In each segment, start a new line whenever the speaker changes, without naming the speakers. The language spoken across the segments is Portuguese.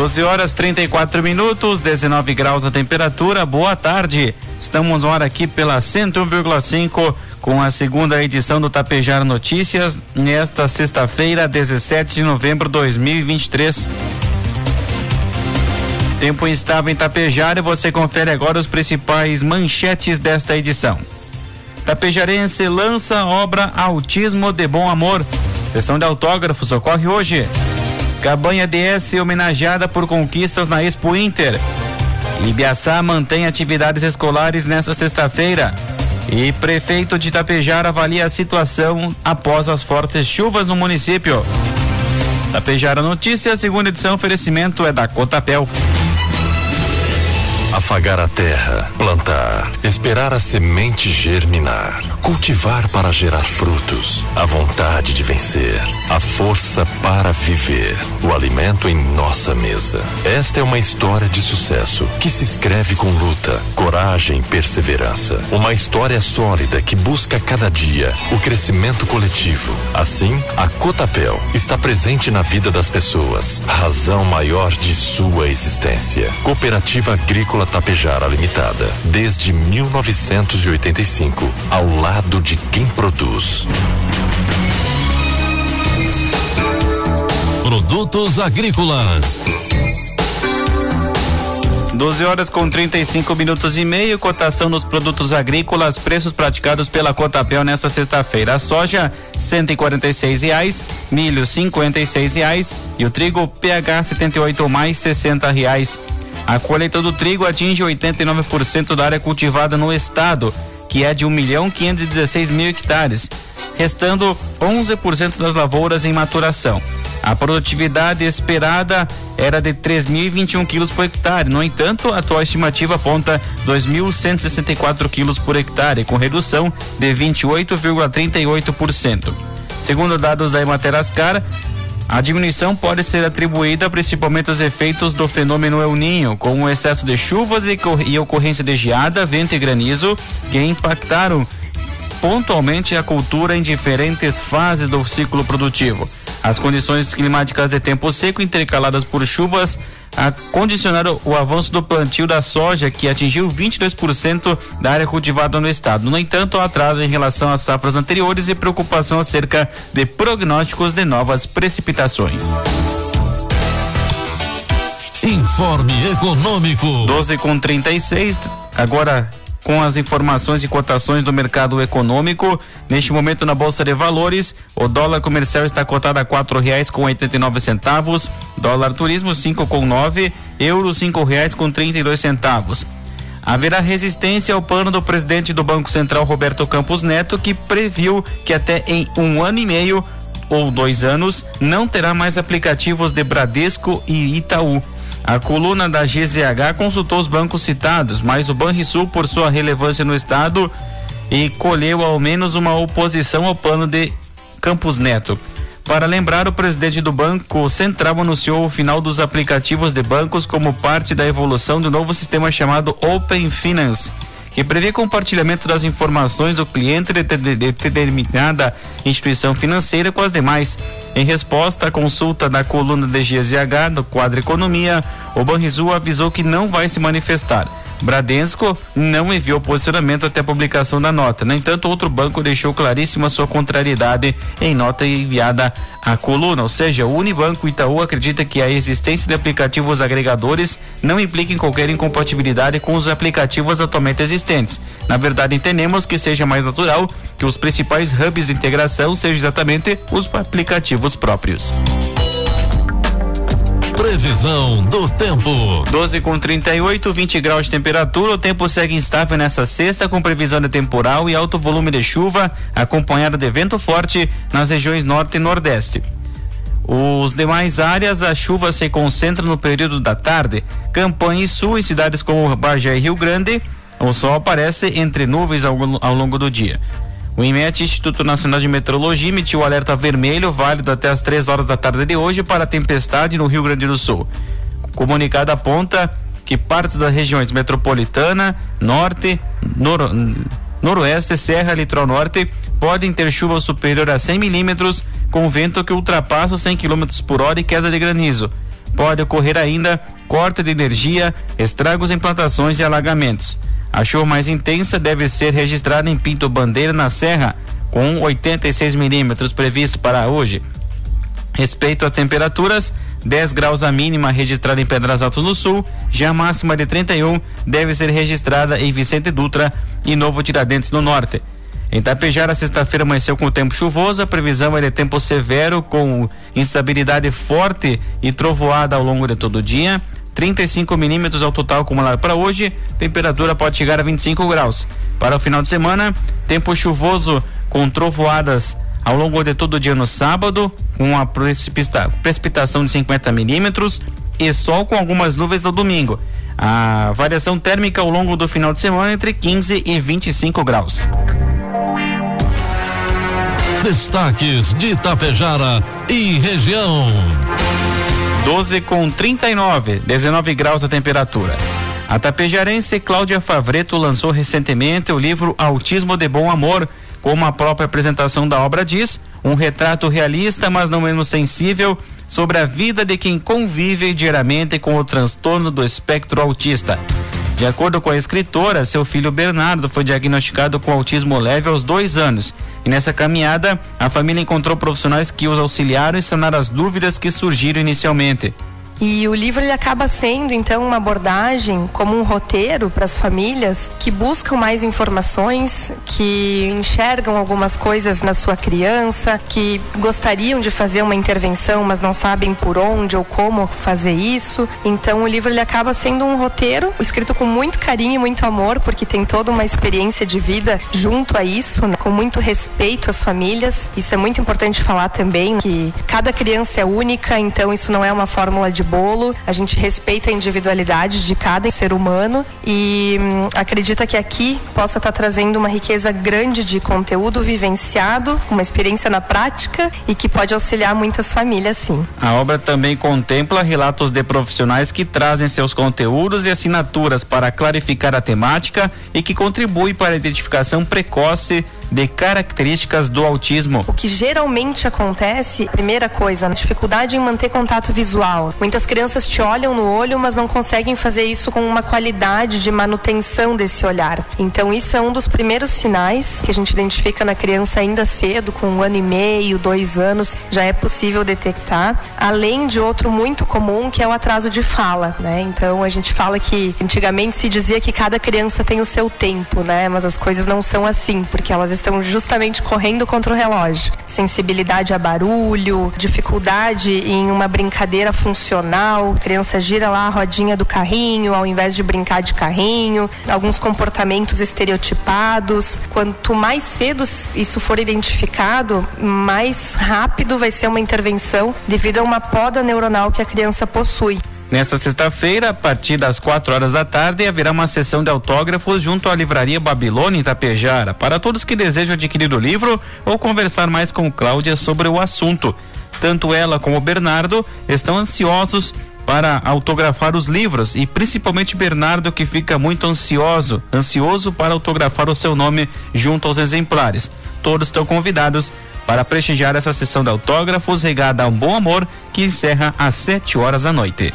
12 horas 34 minutos, 19 graus a temperatura. Boa tarde. Estamos no ar aqui pela 101,5 com a segunda edição do Tapejar Notícias nesta sexta-feira, 17 de novembro de 2023. Tempo instável em Tapejar e você confere agora os principais manchetes desta edição. Tapejarense lança obra Autismo de Bom Amor. Sessão de autógrafos ocorre hoje. Cabanha DS homenageada por conquistas na Expo Inter. Ibiaçá mantém atividades escolares nesta sexta-feira. E prefeito de Tapejar avalia a situação após as fortes chuvas no município. Tapejara Notícias, segunda edição, oferecimento é da Cotapel.
Afagar a terra, plantar, esperar a semente germinar, cultivar para gerar frutos, a vontade de vencer, a força para viver, o alimento em nossa mesa. Esta é uma história de sucesso que se escreve com luta, coragem e perseverança. Uma história sólida que busca cada dia o crescimento coletivo. Assim, a Cotapel está presente na vida das pessoas, razão maior de sua existência. Cooperativa Agrícola Tapejara Limitada, desde 1985, ao lado de quem produz. Produtos agrícolas.
12 horas com 35 minutos e meio, cotação dos produtos agrícolas, preços praticados pela Cotapel nesta sexta-feira. A soja, cento e reais, milho cinquenta e reais e o trigo PH 78 ou mais sessenta reais. A colheita do trigo atinge 89% da área cultivada no estado, que é de 1 milhão 516 mil hectares, restando 11% das lavouras em maturação. A produtividade esperada era de 3.021 quilos por hectare. No entanto, a atual estimativa aponta 2.164 quilos por hectare, com redução de 28,38%. Segundo dados da Ematerascar, a diminuição pode ser atribuída principalmente aos efeitos do fenômeno El Ninho, com o excesso de chuvas e ocorrência de geada, vento e granizo, que impactaram pontualmente a cultura em diferentes fases do ciclo produtivo. As condições climáticas de tempo seco intercaladas por chuvas a condicionar o avanço do plantio da soja, que atingiu 22% da área cultivada no estado. No entanto, há atraso em relação às safras anteriores e preocupação acerca de prognósticos de novas precipitações.
Informe Econômico.
12 com 36. Agora com as informações e cotações do mercado econômico. Neste momento na Bolsa de Valores, o dólar comercial está cotado a quatro reais com oitenta e nove centavos, dólar turismo cinco com nove, euro cinco reais com trinta e dois centavos. Haverá resistência ao plano do presidente do Banco Central, Roberto Campos Neto, que previu que até em um ano e meio ou dois anos não terá mais aplicativos de Bradesco e Itaú. A coluna da GZH consultou os bancos citados, mas o Banrisul, por sua relevância no estado, e colheu ao menos uma oposição ao plano de Campos Neto. Para lembrar, o presidente do Banco Central anunciou o final dos aplicativos de bancos como parte da evolução do novo sistema chamado Open Finance que prevê compartilhamento das informações do cliente de, determinada instituição financeira com as demais. Em resposta à consulta da coluna de GZH do quadro Economia, o Banrisul avisou que não vai se manifestar. Bradesco não enviou posicionamento até a publicação da nota. No entanto, outro banco deixou claríssima sua contrariedade em nota enviada à coluna. Ou seja, o Unibanco Itaú acredita que a existência de aplicativos agregadores não implica em qualquer incompatibilidade com os aplicativos atualmente existentes. Na verdade, entendemos que seja mais natural que os principais hubs de integração sejam exatamente os aplicativos próprios.
Previsão do tempo.
12 com 38, 20 graus de temperatura. O tempo segue instável nessa sexta, com previsão de temporal e alto volume de chuva, acompanhada de vento forte nas regiões norte e nordeste. Os demais áreas, a chuva se concentra no período da tarde. Campanha e Sul, em cidades como Bagé e Rio Grande, o sol aparece entre nuvens ao, ao longo do dia. O IMET, Instituto Nacional de Meteorologia, emitiu alerta vermelho válido até as 3 horas da tarde de hoje para tempestade no Rio Grande do Sul. O comunicado aponta que partes das regiões metropolitana, norte, nor, noroeste, serra, litoral norte podem ter chuva superior a 100 milímetros com vento que ultrapassa os 100 km por hora e queda de granizo. Pode ocorrer ainda corte de energia, estragos em plantações e alagamentos. A chuva mais intensa deve ser registrada em Pinto Bandeira, na Serra, com 86 milímetros previsto para hoje. Respeito às temperaturas, 10 graus a mínima registrada em Pedras Altas do Sul, já a máxima de 31 deve ser registrada em Vicente Dutra e Novo Tiradentes no norte. Em Tapejara, sexta-feira amanheceu com tempo chuvoso, a previsão é de tempo severo, com instabilidade forte e trovoada ao longo de todo o dia. 35 milímetros ao total acumulado para hoje, temperatura pode chegar a 25 graus. Para o final de semana, tempo chuvoso com trovoadas ao longo de todo o dia no sábado, com a precipita precipitação de 50 milímetros e sol com algumas nuvens no domingo. A variação térmica ao longo do final de semana entre 15 e 25 graus.
Destaques de Itapejara e região.
12 com 39, 19 graus a temperatura. A tapejarense Cláudia Favreto lançou recentemente o livro Autismo de Bom Amor, como a própria apresentação da obra diz, um retrato realista, mas não menos sensível, sobre a vida de quem convive diariamente com o transtorno do espectro autista. De acordo com a escritora, seu filho Bernardo foi diagnosticado com autismo leve aos dois anos. E nessa caminhada, a família encontrou profissionais que os auxiliaram e sanar as dúvidas que surgiram inicialmente.
E o livro ele acaba sendo então uma abordagem como um roteiro para as famílias que buscam mais informações, que enxergam algumas coisas na sua criança, que gostariam de fazer uma intervenção, mas não sabem por onde ou como fazer isso. Então o livro ele acaba sendo um roteiro escrito com muito carinho e muito amor, porque tem toda uma experiência de vida junto a isso, né? com muito respeito às famílias. Isso é muito importante falar também que cada criança é única, então isso não é uma fórmula de bolo, a gente respeita a individualidade de cada ser humano e hum, acredita que aqui possa estar tá trazendo uma riqueza grande de conteúdo vivenciado, uma experiência na prática e que pode auxiliar muitas famílias, sim.
A obra também contempla relatos de profissionais que trazem seus conteúdos e assinaturas para clarificar a temática e que contribui para a identificação precoce de características do autismo.
O que geralmente acontece, primeira coisa, a dificuldade em manter contato visual. Muitas crianças te olham no olho, mas não conseguem fazer isso com uma qualidade de manutenção desse olhar. Então, isso é um dos primeiros sinais que a gente identifica na criança ainda cedo, com um ano e meio, dois anos, já é possível detectar. Além de outro muito comum, que é o atraso de fala, né? Então, a gente fala que antigamente se dizia que cada criança tem o seu tempo, né? Mas as coisas não são assim, porque elas estão justamente correndo contra o relógio. Sensibilidade a barulho, dificuldade em uma brincadeira funcional, criança gira lá a rodinha do carrinho ao invés de brincar de carrinho, alguns comportamentos estereotipados. Quanto mais cedo isso for identificado, mais rápido vai ser uma intervenção devido a uma poda neuronal que a criança possui.
Nesta sexta-feira, a partir das 4 horas da tarde, haverá uma sessão de autógrafos junto à livraria Babilônia em Itapejara, para todos que desejam adquirir o livro ou conversar mais com Cláudia sobre o assunto. Tanto ela como Bernardo estão ansiosos para autografar os livros e principalmente Bernardo que fica muito ansioso, ansioso para autografar o seu nome junto aos exemplares. Todos estão convidados para prestigiar essa sessão de autógrafos regada a um bom amor que encerra às 7 horas da noite.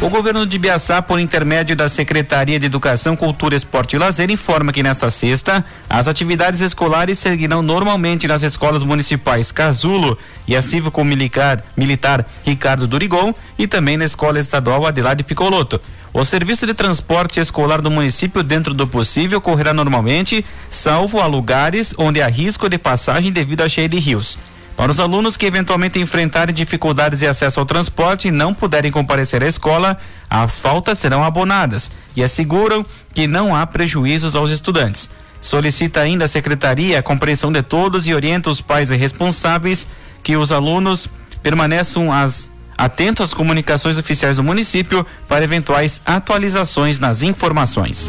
O governo de Biaçá, por intermédio da Secretaria de Educação, Cultura, Esporte e Lazer, informa que nesta sexta as atividades escolares seguirão normalmente nas escolas municipais Casulo e a Cívico Militar, Militar Ricardo Durigon e também na Escola Estadual Adelaide Picoloto. O serviço de transporte escolar do município, dentro do possível, correrá normalmente, salvo a lugares onde há risco de passagem devido à cheia de rios. Para os alunos que eventualmente enfrentarem dificuldades de acesso ao transporte e não puderem comparecer à escola, as faltas serão abonadas e asseguram que não há prejuízos aos estudantes. Solicita ainda a secretaria a compreensão de todos e orienta os pais e responsáveis que os alunos permaneçam as atento às comunicações oficiais do município para eventuais atualizações nas informações.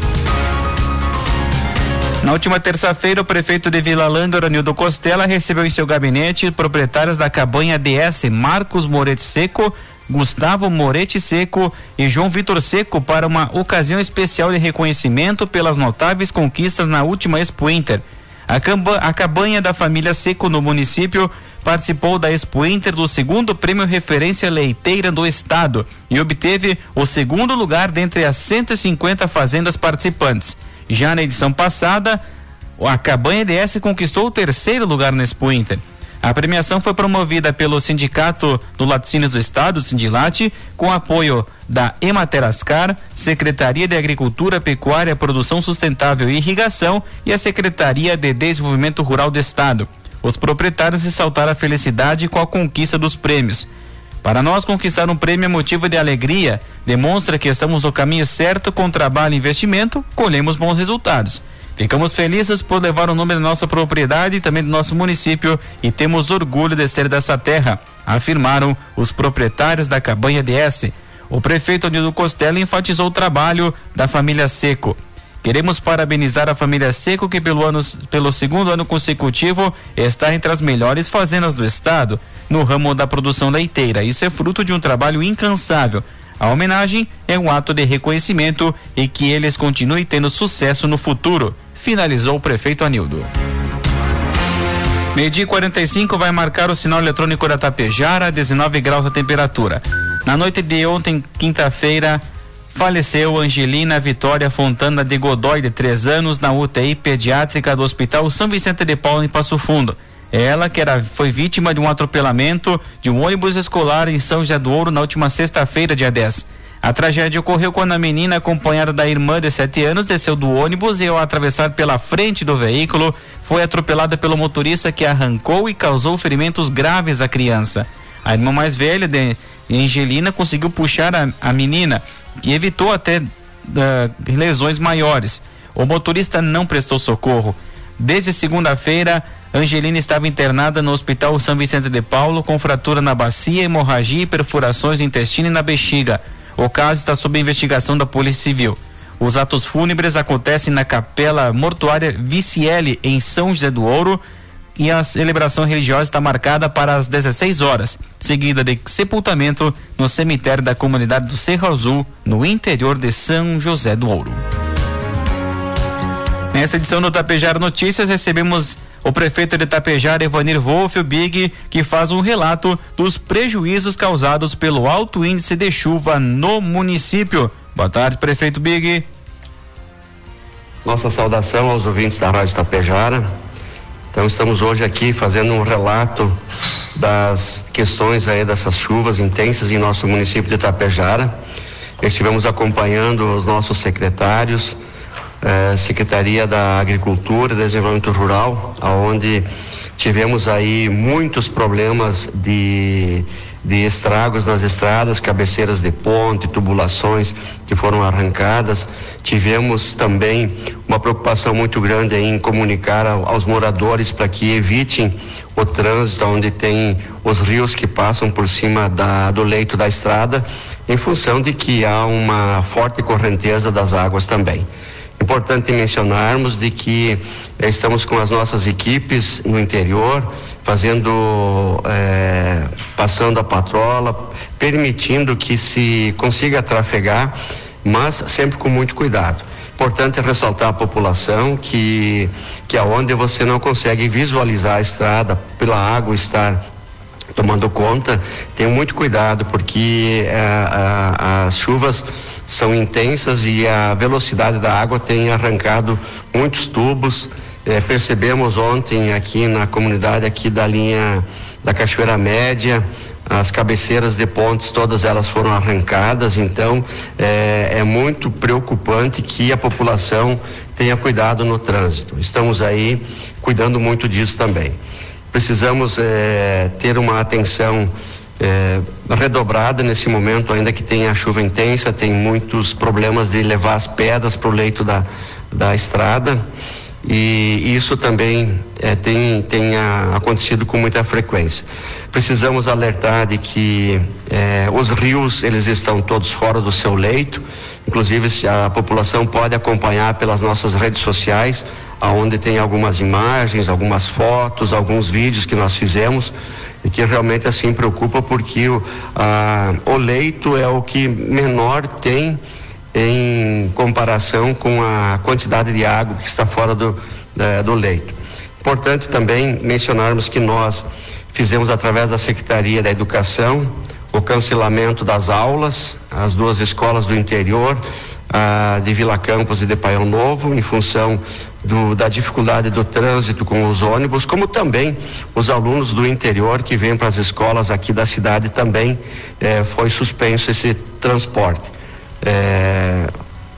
Na última terça-feira, o prefeito de Vila Langa, Nildo Costela, recebeu em seu gabinete proprietários da cabanha DS Marcos Moretti Seco, Gustavo Moretti Seco e João Vitor Seco para uma ocasião especial de reconhecimento pelas notáveis conquistas na última Expo Inter. A, camba, a cabanha da família Seco no município participou da Expo Inter do segundo prêmio referência leiteira do estado e obteve o segundo lugar dentre as 150 fazendas participantes. Já na edição passada, a Cabanha DS conquistou o terceiro lugar na Expo Inter. A premiação foi promovida pelo Sindicato do Laticínios do Estado, Sindilate, com apoio da Ematerascar, Secretaria de Agricultura, Pecuária, Produção Sustentável e Irrigação e a Secretaria de Desenvolvimento Rural do Estado. Os proprietários ressaltaram a felicidade com a conquista dos prêmios. Para nós, conquistar um prêmio é motivo de alegria, demonstra que estamos no caminho certo com trabalho e investimento, colhemos bons resultados. Ficamos felizes por levar o nome da nossa propriedade e também do nosso município e temos orgulho de ser dessa terra, afirmaram os proprietários da cabanha DS. O prefeito Anildo Costello enfatizou o trabalho da família Seco. Queremos parabenizar a família Seco que pelo, ano, pelo segundo ano consecutivo está entre as melhores fazendas do estado no ramo da produção leiteira. Isso é fruto de um trabalho incansável. A homenagem é um ato de reconhecimento e que eles continuem tendo sucesso no futuro, finalizou o prefeito Anildo. Meio-dia 45 vai marcar o sinal eletrônico da Tapejara, 19 graus a temperatura. Na noite de ontem, quinta-feira, faleceu Angelina Vitória Fontana de Godoy, de 3 anos, na UTI pediátrica do Hospital São Vicente de Paulo, em Passo Fundo. Ela, que era, foi vítima de um atropelamento de um ônibus escolar em São José do Ouro na última sexta-feira, dia 10. A tragédia ocorreu quando a menina, acompanhada da irmã de 7 anos, desceu do ônibus e, ao atravessar pela frente do veículo, foi atropelada pelo motorista que arrancou e causou ferimentos graves à criança. A irmã mais velha de Angelina conseguiu puxar a, a menina, e evitou até uh, lesões maiores. O motorista não prestou socorro. Desde segunda-feira, Angelina estava internada no Hospital São Vicente de Paulo com fratura na bacia, hemorragia e perfurações no intestino e na bexiga. O caso está sob investigação da Polícia Civil. Os atos fúnebres acontecem na Capela Mortuária Viciele, em São José do Ouro, e a celebração religiosa está marcada para as 16 horas, seguida de sepultamento no cemitério da comunidade do Cerro Azul, no interior de São José do Ouro. Nessa edição do Tapejara Notícias, recebemos o prefeito de Tapejara, Evanir Wolff, Big, que faz um relato dos prejuízos causados pelo alto índice de chuva no município. Boa tarde, prefeito Big.
Nossa saudação aos ouvintes da Rádio Tapejara. Então estamos hoje aqui fazendo um relato das questões aí dessas chuvas intensas em nosso município de Tapejara. Estivemos acompanhando os nossos secretários, eh, Secretaria da Agricultura e Desenvolvimento Rural, aonde tivemos aí muitos problemas de de estragos nas estradas, cabeceiras de ponte, tubulações que foram arrancadas. Tivemos também uma preocupação muito grande em comunicar aos moradores para que evitem o trânsito onde tem os rios que passam por cima da, do leito da estrada, em função de que há uma forte correnteza das águas também. Importante mencionarmos de que eh, estamos com as nossas equipes no interior, fazendo, é, passando a patrola, permitindo que se consiga trafegar, mas sempre com muito cuidado. Importante ressaltar à população que que aonde você não consegue visualizar a estrada pela água estar tomando conta, tenha muito cuidado porque é, a, as chuvas são intensas e a velocidade da água tem arrancado muitos tubos. É, percebemos ontem aqui na comunidade aqui da linha da Cachoeira Média, as cabeceiras de pontes todas elas foram arrancadas, então é, é, muito preocupante que a população tenha cuidado no trânsito. Estamos aí cuidando muito disso também. Precisamos é, ter uma atenção é, redobrada nesse momento, ainda que tenha chuva intensa, tem muitos problemas de levar as pedras para o leito da, da estrada. e isso também é, tem, tem a, acontecido com muita frequência. Precisamos alertar de que é, os rios eles estão todos fora do seu leito, inclusive a população pode acompanhar pelas nossas redes sociais, aonde tem algumas imagens, algumas fotos, alguns vídeos que nós fizemos que realmente assim preocupa porque o, a, o leito é o que menor tem em comparação com a quantidade de água que está fora do, do leito. Importante também mencionarmos que nós fizemos através da Secretaria da Educação o cancelamento das aulas, as duas escolas do interior, a de Vila Campos e de Paião Novo, em função do, da dificuldade do trânsito com os ônibus, como também os alunos do interior que vêm para as escolas aqui da cidade também eh, foi suspenso esse transporte. É,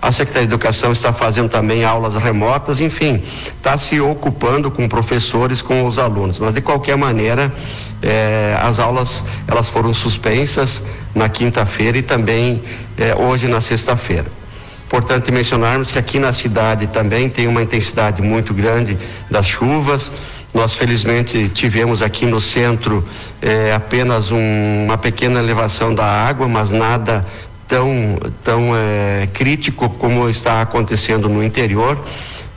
a Secretaria de Educação está fazendo também aulas remotas, enfim, está se ocupando com professores, com os alunos. Mas de qualquer maneira, é, as aulas elas foram suspensas na quinta-feira e também é, hoje na sexta-feira. Importante mencionarmos que aqui na cidade também tem uma intensidade muito grande das chuvas. Nós felizmente tivemos aqui no centro eh, apenas um, uma pequena elevação da água, mas nada tão, tão é, crítico como está acontecendo no interior,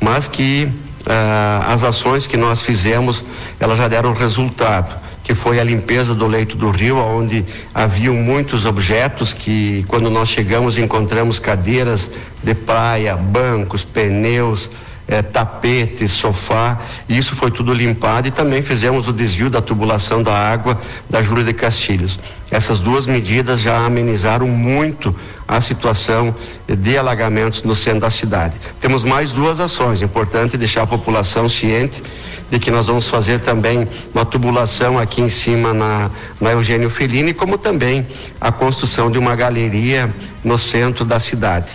mas que ah, as ações que nós fizemos, elas já deram resultado, que foi a limpeza do leito do rio, onde haviam muitos objetos que quando nós chegamos encontramos cadeiras de praia, bancos, pneus, é, tapete, sofá, isso foi tudo limpado e também fizemos o desvio da tubulação da água da Júlia de Castilhos. Essas duas medidas já amenizaram muito a situação de alagamentos no centro da cidade. Temos mais duas ações, importante deixar a população ciente de que nós vamos fazer também uma tubulação aqui em cima na, na Eugênio Fellini, como também a construção de uma galeria no centro da cidade.